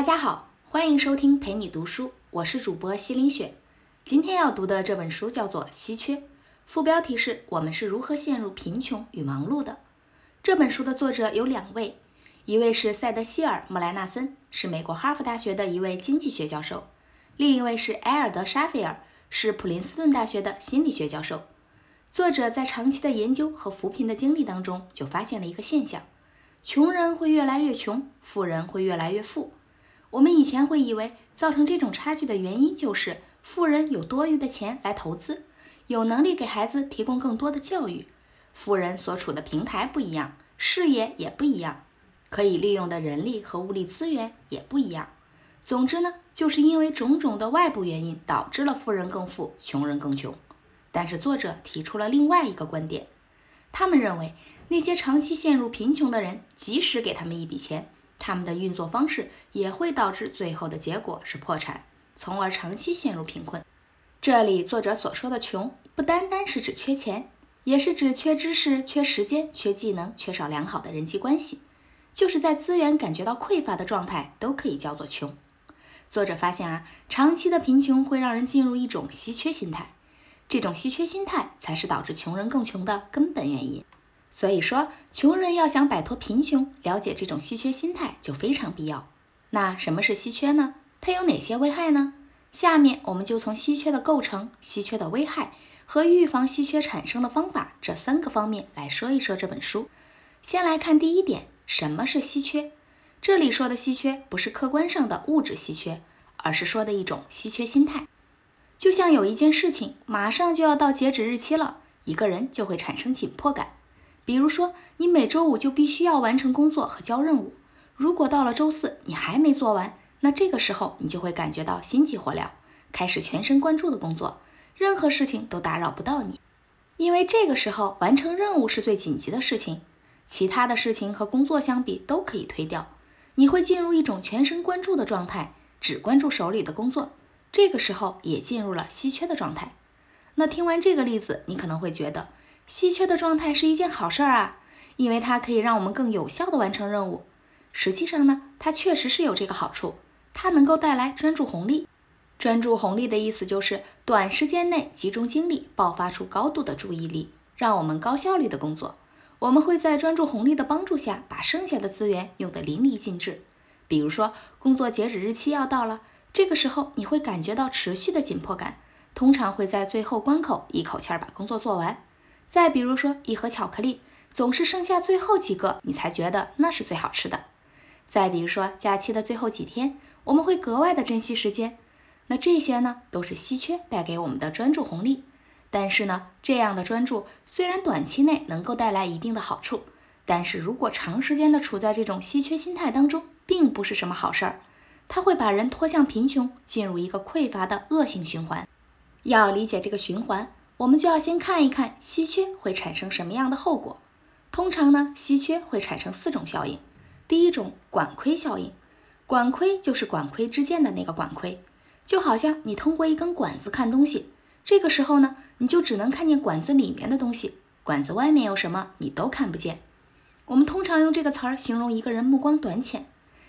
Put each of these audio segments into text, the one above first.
大家好，欢迎收听陪你读书，我是主播西林雪。今天要读的这本书叫做《稀缺》，副标题是我们是如何陷入贫穷与忙碌的。这本书的作者有两位，一位是塞德希尔·莫莱纳森，是美国哈佛大学的一位经济学教授；另一位是埃尔德·沙菲尔，是普林斯顿大学的心理学教授。作者在长期的研究和扶贫的经历当中，就发现了一个现象：穷人会越来越穷，富人会越来越富。我们以前会以为，造成这种差距的原因就是富人有多余的钱来投资，有能力给孩子提供更多的教育。富人所处的平台不一样，视野也不一样，可以利用的人力和物力资源也不一样。总之呢，就是因为种种的外部原因，导致了富人更富，穷人更穷。但是作者提出了另外一个观点，他们认为那些长期陷入贫穷的人，即使给他们一笔钱，他们的运作方式也会导致最后的结果是破产，从而长期陷入贫困。这里作者所说的穷，不单单是指缺钱，也是指缺知识、缺时间、缺技能、缺少良好的人际关系，就是在资源感觉到匮乏的状态，都可以叫做穷。作者发现啊，长期的贫穷会让人进入一种稀缺心态，这种稀缺心态才是导致穷人更穷的根本原因。所以说，穷人要想摆脱贫穷，了解这种稀缺心态就非常必要。那什么是稀缺呢？它有哪些危害呢？下面我们就从稀缺的构成、稀缺的危害和预防稀缺产生的方法这三个方面来说一说这本书。先来看第一点，什么是稀缺？这里说的稀缺不是客观上的物质稀缺，而是说的一种稀缺心态。就像有一件事情马上就要到截止日期了，一个人就会产生紧迫感。比如说，你每周五就必须要完成工作和交任务。如果到了周四你还没做完，那这个时候你就会感觉到心急火燎，开始全神贯注的工作，任何事情都打扰不到你，因为这个时候完成任务是最紧急的事情，其他的事情和工作相比都可以推掉。你会进入一种全神贯注的状态，只关注手里的工作，这个时候也进入了稀缺的状态。那听完这个例子，你可能会觉得。稀缺的状态是一件好事儿啊，因为它可以让我们更有效地完成任务。实际上呢，它确实是有这个好处，它能够带来专注红利。专注红利的意思就是短时间内集中精力，爆发出高度的注意力，让我们高效率的工作。我们会在专注红利的帮助下，把剩下的资源用得淋漓尽致。比如说，工作截止日期要到了，这个时候你会感觉到持续的紧迫感，通常会在最后关口一口气儿把工作做完。再比如说，一盒巧克力总是剩下最后几个，你才觉得那是最好吃的。再比如说，假期的最后几天，我们会格外的珍惜时间。那这些呢，都是稀缺带给我们的专注红利。但是呢，这样的专注虽然短期内能够带来一定的好处，但是如果长时间的处在这种稀缺心态当中，并不是什么好事儿。它会把人拖向贫穷，进入一个匮乏的恶性循环。要理解这个循环。我们就要先看一看稀缺会产生什么样的后果。通常呢，稀缺会产生四种效应。第一种，管窥效应。管窥就是管窥之间的那个管窥，就好像你通过一根管子看东西，这个时候呢，你就只能看见管子里面的东西，管子外面有什么你都看不见。我们通常用这个词儿形容一个人目光短浅。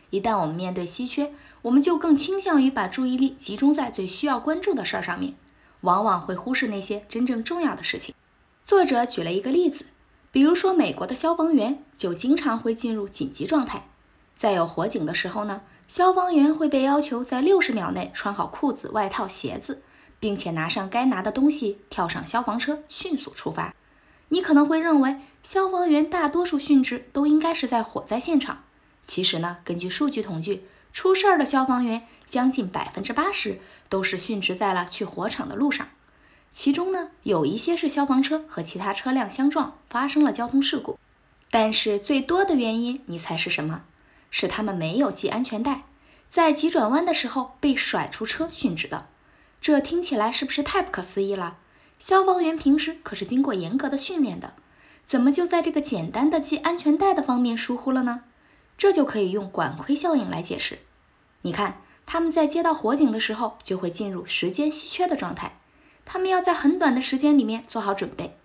一旦我们面对稀缺，我们就更倾向于把注意力集中在最需要关注的事儿上面。往往会忽视那些真正重要的事情。作者举了一个例子，比如说美国的消防员就经常会进入紧急状态，在有火警的时候呢，消防员会被要求在六十秒内穿好裤子、外套、鞋子，并且拿上该拿的东西，跳上消防车，迅速出发。你可能会认为，消防员大多数殉职都应该是在火灾现场。其实呢，根据数据统计。出事儿的消防员将近百分之八十都是殉职在了去火场的路上，其中呢有一些是消防车和其他车辆相撞发生了交通事故，但是最多的原因你猜是什么？是他们没有系安全带，在急转弯的时候被甩出车殉职的。这听起来是不是太不可思议了？消防员平时可是经过严格的训练的，怎么就在这个简单的系安全带的方面疏忽了呢？这就可以用管窥效应来解释。你看，他们在接到火警的时候，就会进入时间稀缺的状态。他们要在很短的时间里面做好准备，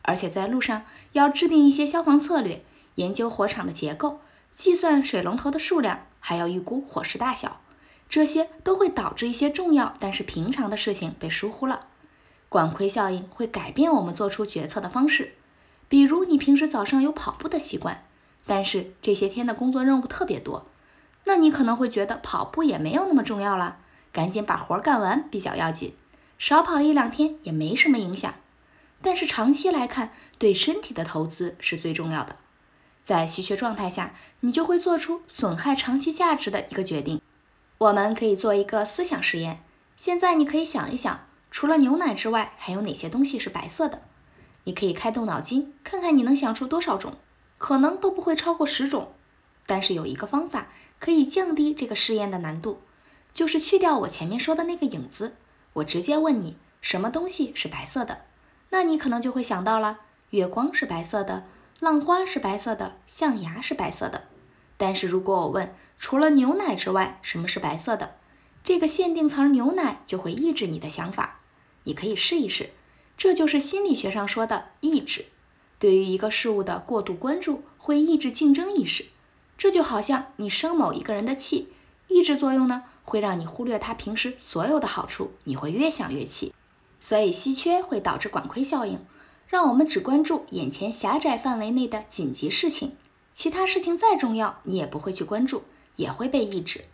而且在路上要制定一些消防策略，研究火场的结构，计算水龙头的数量，还要预估火势大小，这些都会导致一些重要但是平常的事情被疏忽了。管窥效应会改变我们做出决策的方式。比如你平时早上有跑步的习惯，但是这些天的工作任务特别多，那你可能会觉得跑步也没有那么重要了，赶紧把活干完比较要紧，少跑一两天也没什么影响。但是长期来看，对身体的投资是最重要的。在稀缺状态下，你就会做出损害长期价值的一个决定。我们可以做一个思想实验，现在你可以想一想，除了牛奶之外，还有哪些东西是白色的？你可以开动脑筋，看看你能想出多少种，可能都不会超过十种。但是有一个方法可以降低这个试验的难度，就是去掉我前面说的那个影子，我直接问你什么东西是白色的，那你可能就会想到了，月光是白色的，浪花是白色的，象牙是白色的。但是如果我问除了牛奶之外什么是白色的，这个限定词牛奶就会抑制你的想法。你可以试一试。这就是心理学上说的抑制，对于一个事物的过度关注会抑制竞争意识。这就好像你生某一个人的气，抑制作用呢会让你忽略他平时所有的好处，你会越想越气。所以稀缺会导致管窥效应，让我们只关注眼前狭窄范围内的紧急事情，其他事情再重要你也不会去关注，也会被抑制，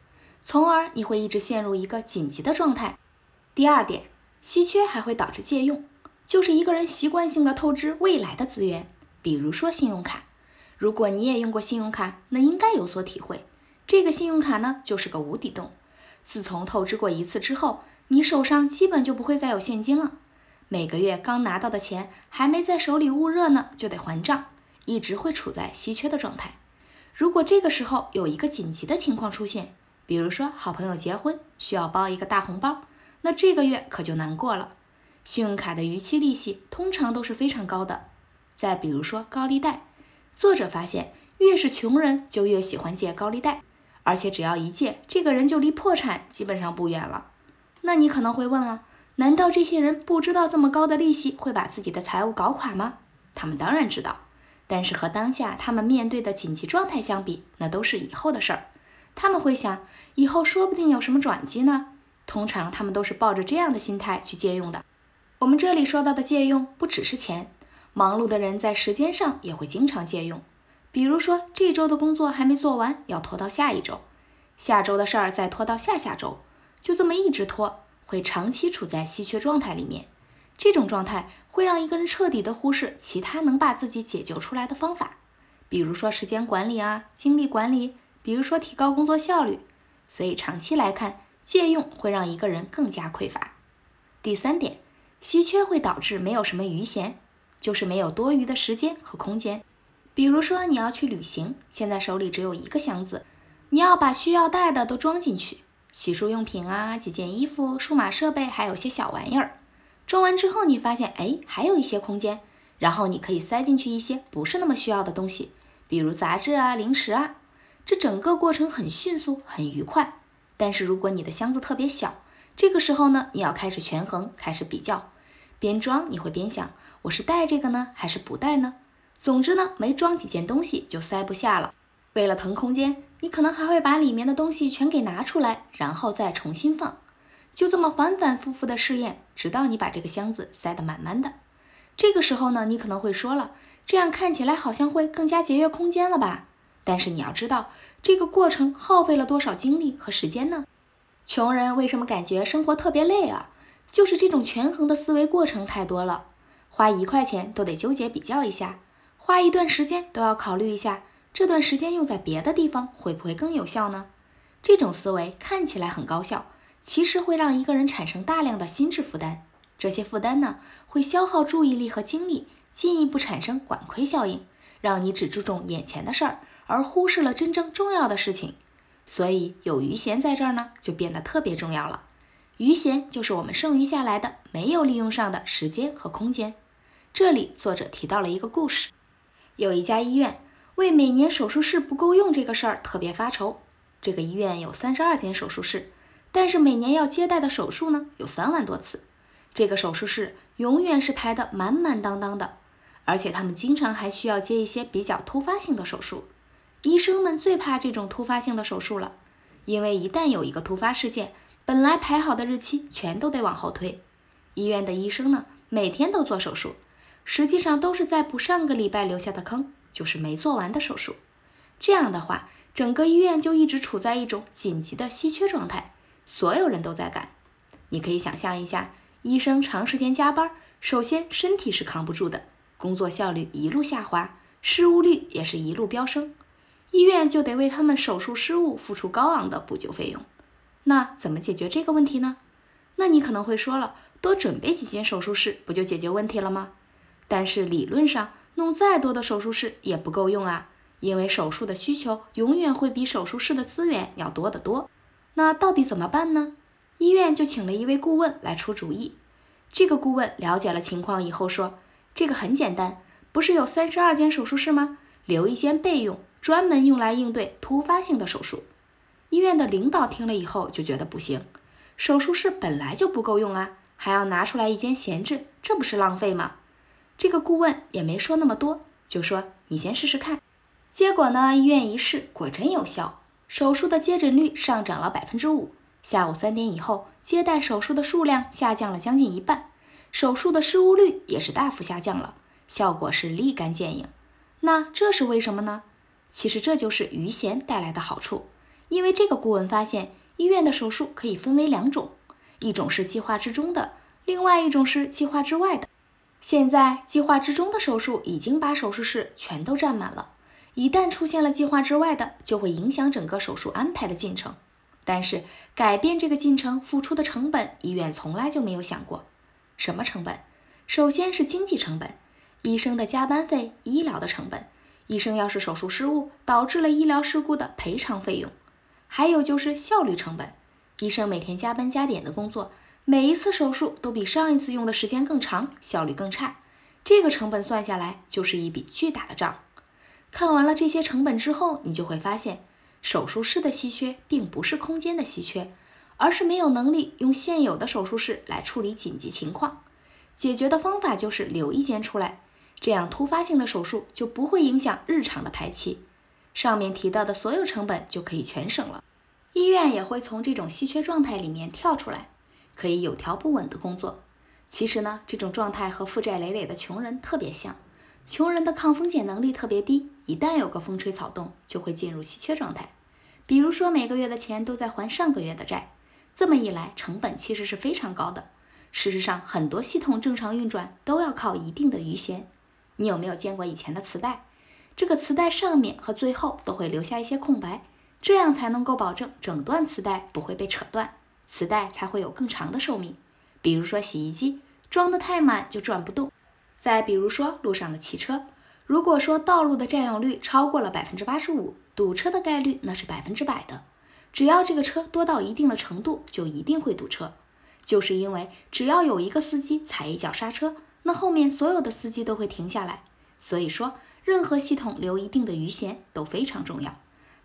从而你会一直陷入一个紧急的状态。第二点，稀缺还会导致借用。就是一个人习惯性的透支未来的资源，比如说信用卡。如果你也用过信用卡，那应该有所体会。这个信用卡呢，就是个无底洞。自从透支过一次之后，你手上基本就不会再有现金了。每个月刚拿到的钱还没在手里捂热呢，就得还账，一直会处在稀缺的状态。如果这个时候有一个紧急的情况出现，比如说好朋友结婚需要包一个大红包，那这个月可就难过了。信用卡的逾期利息通常都是非常高的。再比如说高利贷，作者发现越是穷人就越喜欢借高利贷，而且只要一借，这个人就离破产基本上不远了。那你可能会问了，难道这些人不知道这么高的利息会把自己的财务搞垮吗？他们当然知道，但是和当下他们面对的紧急状态相比，那都是以后的事儿。他们会想，以后说不定有什么转机呢。通常他们都是抱着这样的心态去借用的。我们这里说到的借用不只是钱，忙碌的人在时间上也会经常借用。比如说，这周的工作还没做完，要拖到下一周；下周的事儿再拖到下下周，就这么一直拖，会长期处在稀缺状态里面。这种状态会让一个人彻底的忽视其他能把自己解救出来的方法，比如说时间管理啊、精力管理，比如说提高工作效率。所以长期来看，借用会让一个人更加匮乏。第三点。稀缺会导致没有什么余闲，就是没有多余的时间和空间。比如说你要去旅行，现在手里只有一个箱子，你要把需要带的都装进去，洗漱用品啊、几件衣服、数码设备，还有些小玩意儿。装完之后，你发现哎，还有一些空间，然后你可以塞进去一些不是那么需要的东西，比如杂志啊、零食啊。这整个过程很迅速、很愉快。但是如果你的箱子特别小，这个时候呢，你要开始权衡，开始比较，边装你会边想，我是带这个呢，还是不带呢？总之呢，没装几件东西就塞不下了。为了腾空间，你可能还会把里面的东西全给拿出来，然后再重新放，就这么反反复复的试验，直到你把这个箱子塞得满满的。这个时候呢，你可能会说了，这样看起来好像会更加节约空间了吧？但是你要知道，这个过程耗费了多少精力和时间呢？穷人为什么感觉生活特别累啊？就是这种权衡的思维过程太多了，花一块钱都得纠结比较一下，花一段时间都要考虑一下，这段时间用在别的地方会不会更有效呢？这种思维看起来很高效，其实会让一个人产生大量的心智负担，这些负担呢会消耗注意力和精力，进一步产生管窥效应，让你只注重眼前的事儿，而忽视了真正重要的事情。所以有余弦在这儿呢，就变得特别重要了。余弦就是我们剩余下来的没有利用上的时间和空间。这里作者提到了一个故事：有一家医院为每年手术室不够用这个事儿特别发愁。这个医院有三十二间手术室，但是每年要接待的手术呢有三万多次。这个手术室永远是排得满满当当的，而且他们经常还需要接一些比较突发性的手术。医生们最怕这种突发性的手术了，因为一旦有一个突发事件，本来排好的日期全都得往后推。医院的医生呢，每天都做手术，实际上都是在补上个礼拜留下的坑，就是没做完的手术。这样的话，整个医院就一直处在一种紧急的稀缺状态，所有人都在赶。你可以想象一下，医生长时间加班，首先身体是扛不住的，工作效率一路下滑，失误率也是一路飙升，医院就得为他们手术失误付出高昂的补救费用。那怎么解决这个问题呢？那你可能会说了，多准备几间手术室不就解决问题了吗？但是理论上，弄再多的手术室也不够用啊，因为手术的需求永远会比手术室的资源要多得多。那到底怎么办呢？医院就请了一位顾问来出主意。这个顾问了解了情况以后说：“这个很简单，不是有三十二间手术室吗？留一间备用，专门用来应对突发性的手术。”医院的领导听了以后就觉得不行，手术室本来就不够用啊，还要拿出来一间闲置，这不是浪费吗？这个顾问也没说那么多，就说：“你先试试看。”结果呢，医院一试，果真有效，手术的接诊率上涨了百分之五。下午三点以后，接待手术的数量下降了将近一半，手术的失误率也是大幅下降了，效果是立竿见影。那这是为什么呢？其实这就是余弦带来的好处。因为这个顾问发现，医院的手术可以分为两种，一种是计划之中的，另外一种是计划之外的。现在计划之中的手术已经把手术室全都占满了，一旦出现了计划之外的，就会影响整个手术安排的进程。但是改变这个进程付出的成本，医院从来就没有想过。什么成本？首先是经济成本，医生的加班费、医疗的成本。医生要是手术失误导致了医疗事故的赔偿费用，还有就是效率成本。医生每天加班加点的工作，每一次手术都比上一次用的时间更长，效率更差。这个成本算下来就是一笔巨大的账。看完了这些成本之后，你就会发现。手术室的稀缺并不是空间的稀缺，而是没有能力用现有的手术室来处理紧急情况。解决的方法就是留一间出来，这样突发性的手术就不会影响日常的排期。上面提到的所有成本就可以全省了。医院也会从这种稀缺状态里面跳出来，可以有条不紊的工作。其实呢，这种状态和负债累累的穷人特别像。穷人的抗风险能力特别低，一旦有个风吹草动，就会进入稀缺状态。比如说，每个月的钱都在还上个月的债，这么一来，成本其实是非常高的。事实上，很多系统正常运转都要靠一定的余弦。你有没有见过以前的磁带？这个磁带上面和最后都会留下一些空白，这样才能够保证整段磁带不会被扯断，磁带才会有更长的寿命。比如说，洗衣机装得太满就转不动。再比如说路上的汽车，如果说道路的占用率超过了百分之八十五，堵车的概率那是百分之百的。只要这个车多到一定的程度，就一定会堵车。就是因为只要有一个司机踩一脚刹车，那后面所有的司机都会停下来。所以说，任何系统留一定的余弦都非常重要。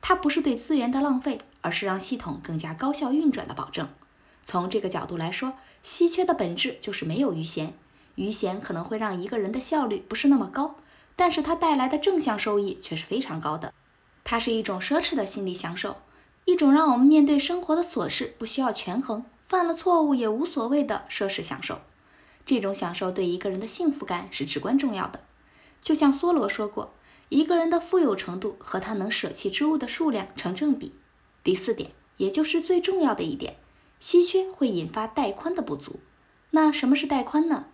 它不是对资源的浪费，而是让系统更加高效运转的保证。从这个角度来说，稀缺的本质就是没有余弦。余弦可能会让一个人的效率不是那么高，但是它带来的正向收益却是非常高的。它是一种奢侈的心理享受，一种让我们面对生活的琐事不需要权衡，犯了错误也无所谓的奢侈享受。这种享受对一个人的幸福感是至关重要的。就像梭罗说过，一个人的富有程度和他能舍弃之物的数量成正比。第四点，也就是最重要的一点，稀缺会引发带宽的不足。那什么是带宽呢？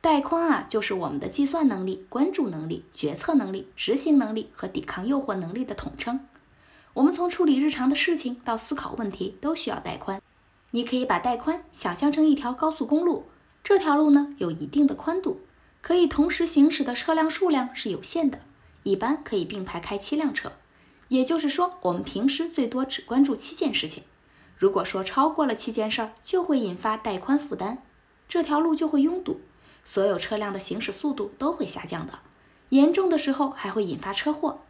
带宽啊，就是我们的计算能力、关注能力、决策能力、执行能力和抵抗诱惑能力的统称。我们从处理日常的事情到思考问题，都需要带宽。你可以把带宽想象成一条高速公路，这条路呢有一定的宽度，可以同时行驶的车辆数量是有限的，一般可以并排开七辆车。也就是说，我们平时最多只关注七件事情。如果说超过了七件事儿，就会引发带宽负担，这条路就会拥堵。所有车辆的行驶速度都会下降的，严重的时候还会引发车祸。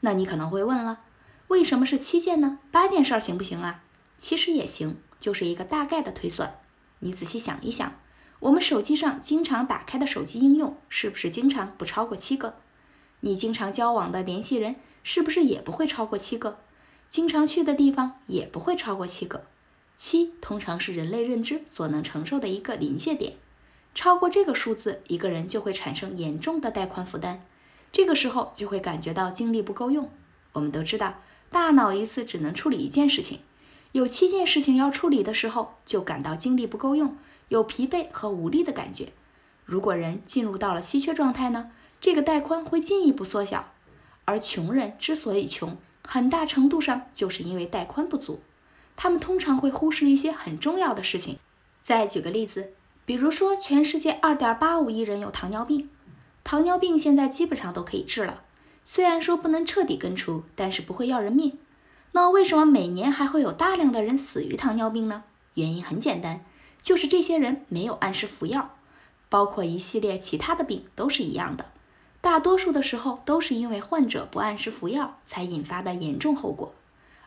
那你可能会问了，为什么是七件呢？八件事儿行不行啊？其实也行，就是一个大概的推算。你仔细想一想，我们手机上经常打开的手机应用，是不是经常不超过七个？你经常交往的联系人，是不是也不会超过七个？经常去的地方也不会超过七个。七通常是人类认知所能承受的一个临界点，超过这个数字，一个人就会产生严重的带宽负担，这个时候就会感觉到精力不够用。我们都知道，大脑一次只能处理一件事情，有七件事情要处理的时候，就感到精力不够用，有疲惫和无力的感觉。如果人进入到了稀缺状态呢，这个带宽会进一步缩小。而穷人之所以穷，很大程度上就是因为带宽不足，他们通常会忽视一些很重要的事情。再举个例子，比如说全世界二点八五亿人有糖尿病，糖尿病现在基本上都可以治了，虽然说不能彻底根除，但是不会要人命。那为什么每年还会有大量的人死于糖尿病呢？原因很简单，就是这些人没有按时服药，包括一系列其他的病都是一样的。大多数的时候都是因为患者不按时服药才引发的严重后果，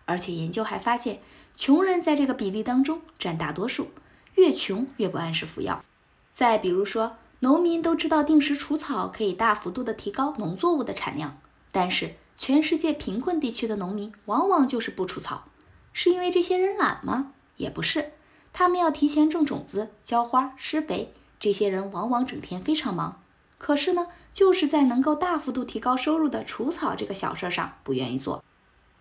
而且研究还发现，穷人在这个比例当中占大多数，越穷越不按时服药。再比如说，农民都知道定时除草可以大幅度的提高农作物的产量，但是全世界贫困地区的农民往往就是不除草，是因为这些人懒吗？也不是，他们要提前种种子、浇花、施肥，这些人往往整天非常忙。可是呢，就是在能够大幅度提高收入的除草这个小事上不愿意做。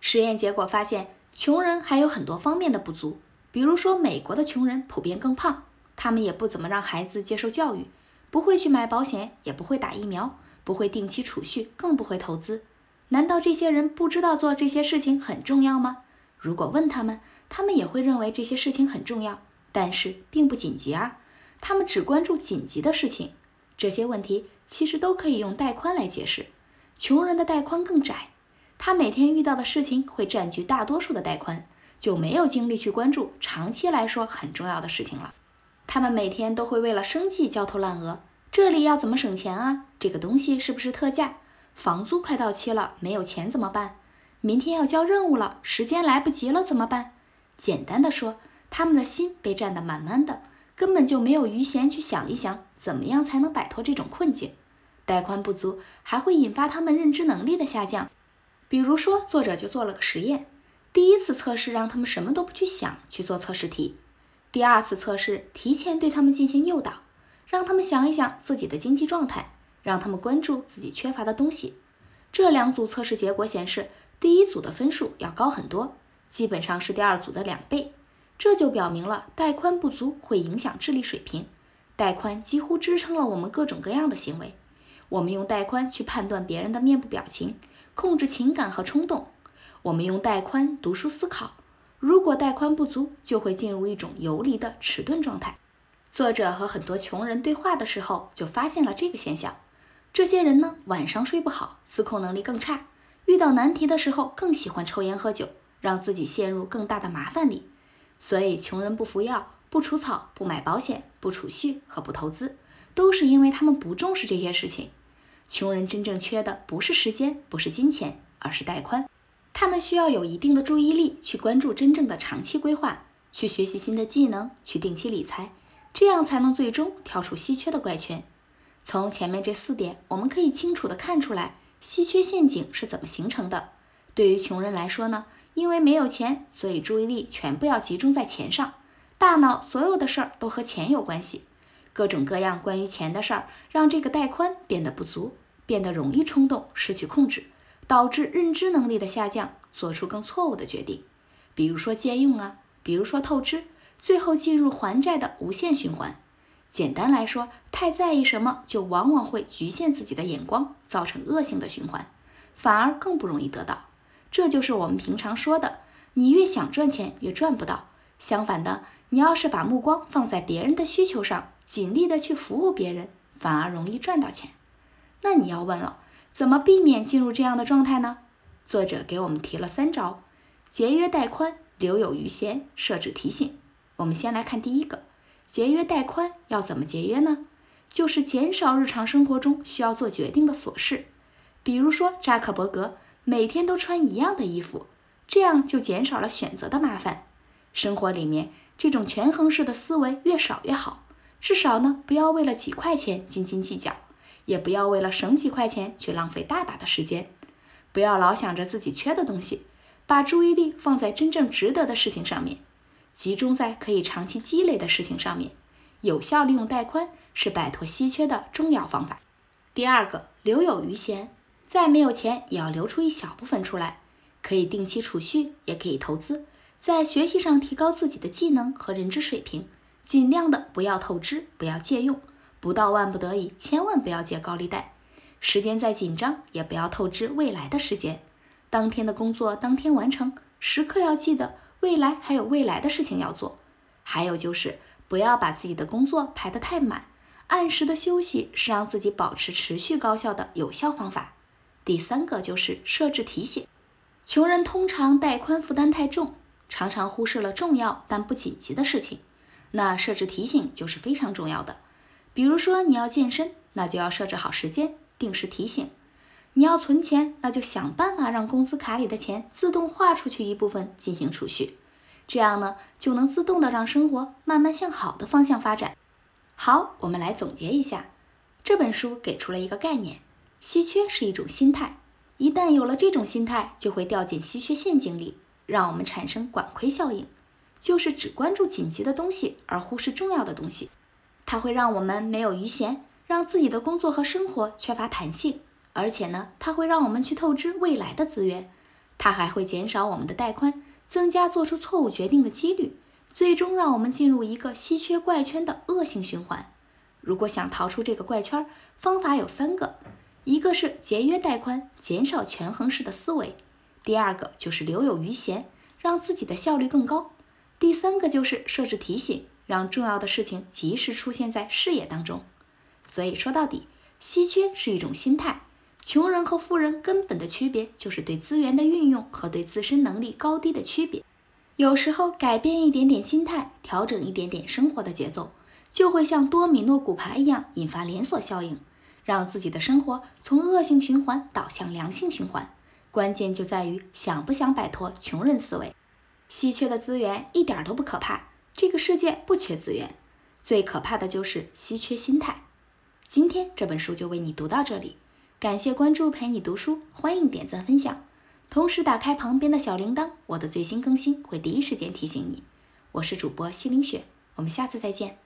实验结果发现，穷人还有很多方面的不足，比如说美国的穷人普遍更胖，他们也不怎么让孩子接受教育，不会去买保险，也不会打疫苗，不会定期储蓄，更不会投资。难道这些人不知道做这些事情很重要吗？如果问他们，他们也会认为这些事情很重要，但是并不紧急啊。他们只关注紧急的事情。这些问题其实都可以用带宽来解释。穷人的带宽更窄，他每天遇到的事情会占据大多数的带宽，就没有精力去关注长期来说很重要的事情了。他们每天都会为了生计焦头烂额，这里要怎么省钱啊？这个东西是不是特价？房租快到期了，没有钱怎么办？明天要交任务了，时间来不及了怎么办？简单的说，他们的心被占得满满的。根本就没有余闲去想一想，怎么样才能摆脱这种困境。带宽不足还会引发他们认知能力的下降。比如说，作者就做了个实验：第一次测试让他们什么都不去想，去做测试题；第二次测试提前对他们进行诱导，让他们想一想自己的经济状态，让他们关注自己缺乏的东西。这两组测试结果显示，第一组的分数要高很多，基本上是第二组的两倍。这就表明了带宽不足会影响智力水平。带宽几乎支撑了我们各种各样的行为。我们用带宽去判断别人的面部表情，控制情感和冲动。我们用带宽读书思考。如果带宽不足，就会进入一种游离的迟钝状态。作者和很多穷人对话的时候，就发现了这个现象。这些人呢，晚上睡不好，思控能力更差，遇到难题的时候更喜欢抽烟喝酒，让自己陷入更大的麻烦里。所以，穷人不服药、不除草、不买保险、不储蓄和不投资，都是因为他们不重视这些事情。穷人真正缺的不是时间，不是金钱，而是带宽。他们需要有一定的注意力去关注真正的长期规划，去学习新的技能，去定期理财，这样才能最终跳出稀缺的怪圈。从前面这四点，我们可以清楚地看出来稀缺陷阱是怎么形成的。对于穷人来说呢？因为没有钱，所以注意力全部要集中在钱上，大脑所有的事儿都和钱有关系，各种各样关于钱的事儿，让这个带宽变得不足，变得容易冲动，失去控制，导致认知能力的下降，做出更错误的决定，比如说借用啊，比如说透支，最后进入还债的无限循环。简单来说，太在意什么，就往往会局限自己的眼光，造成恶性的循环，反而更不容易得到。这就是我们平常说的，你越想赚钱越赚不到。相反的，你要是把目光放在别人的需求上，尽力的去服务别人，反而容易赚到钱。那你要问了，怎么避免进入这样的状态呢？作者给我们提了三招：节约带宽，留有余闲，设置提醒。我们先来看第一个，节约带宽要怎么节约呢？就是减少日常生活中需要做决定的琐事，比如说扎克伯格。每天都穿一样的衣服，这样就减少了选择的麻烦。生活里面这种权衡式的思维越少越好，至少呢不要为了几块钱斤斤计较，也不要为了省几块钱去浪费大把的时间。不要老想着自己缺的东西，把注意力放在真正值得的事情上面，集中在可以长期积累的事情上面。有效利用带宽是摆脱稀缺的重要方法。第二个，留有余闲，再没有钱也要留出一小部分出来，可以定期储蓄，也可以投资，在学习上提高自己的技能和认知水平。尽量的不要透支，不要借用，不到万不得已，千万不要借高利贷。时间再紧张，也不要透支未来的时间。当天的工作当天完成，时刻要记得未来还有未来的事情要做。还有就是不要把自己的工作排得太满，按时的休息是让自己保持持续高效的有效方法。第三个就是设置提醒。穷人通常带宽负担太重，常常忽视了重要但不紧急的事情。那设置提醒就是非常重要的。比如说你要健身，那就要设置好时间，定时提醒；你要存钱，那就想办法让工资卡里的钱自动划出去一部分进行储蓄。这样呢，就能自动的让生活慢慢向好的方向发展。好，我们来总结一下，这本书给出了一个概念：稀缺是一种心态。一旦有了这种心态，就会掉进稀缺陷阱里，让我们产生管窥效应。就是只关注紧急的东西，而忽视重要的东西，它会让我们没有余闲，让自己的工作和生活缺乏弹性，而且呢，它会让我们去透支未来的资源，它还会减少我们的带宽，增加做出错误决定的几率，最终让我们进入一个稀缺怪圈的恶性循环。如果想逃出这个怪圈，方法有三个：一个是节约带宽，减少权衡式的思维；第二个就是留有余闲，让自己的效率更高。第三个就是设置提醒，让重要的事情及时出现在视野当中。所以说到底，稀缺是一种心态。穷人和富人根本的区别就是对资源的运用和对自身能力高低的区别。有时候改变一点点心态，调整一点点生活的节奏，就会像多米诺骨牌一样引发连锁效应，让自己的生活从恶性循环导向良性循环。关键就在于想不想摆脱穷人思维。稀缺的资源一点都不可怕，这个世界不缺资源，最可怕的就是稀缺心态。今天这本书就为你读到这里，感谢关注陪你读书，欢迎点赞分享，同时打开旁边的小铃铛，我的最新更新会第一时间提醒你。我是主播西林雪，我们下次再见。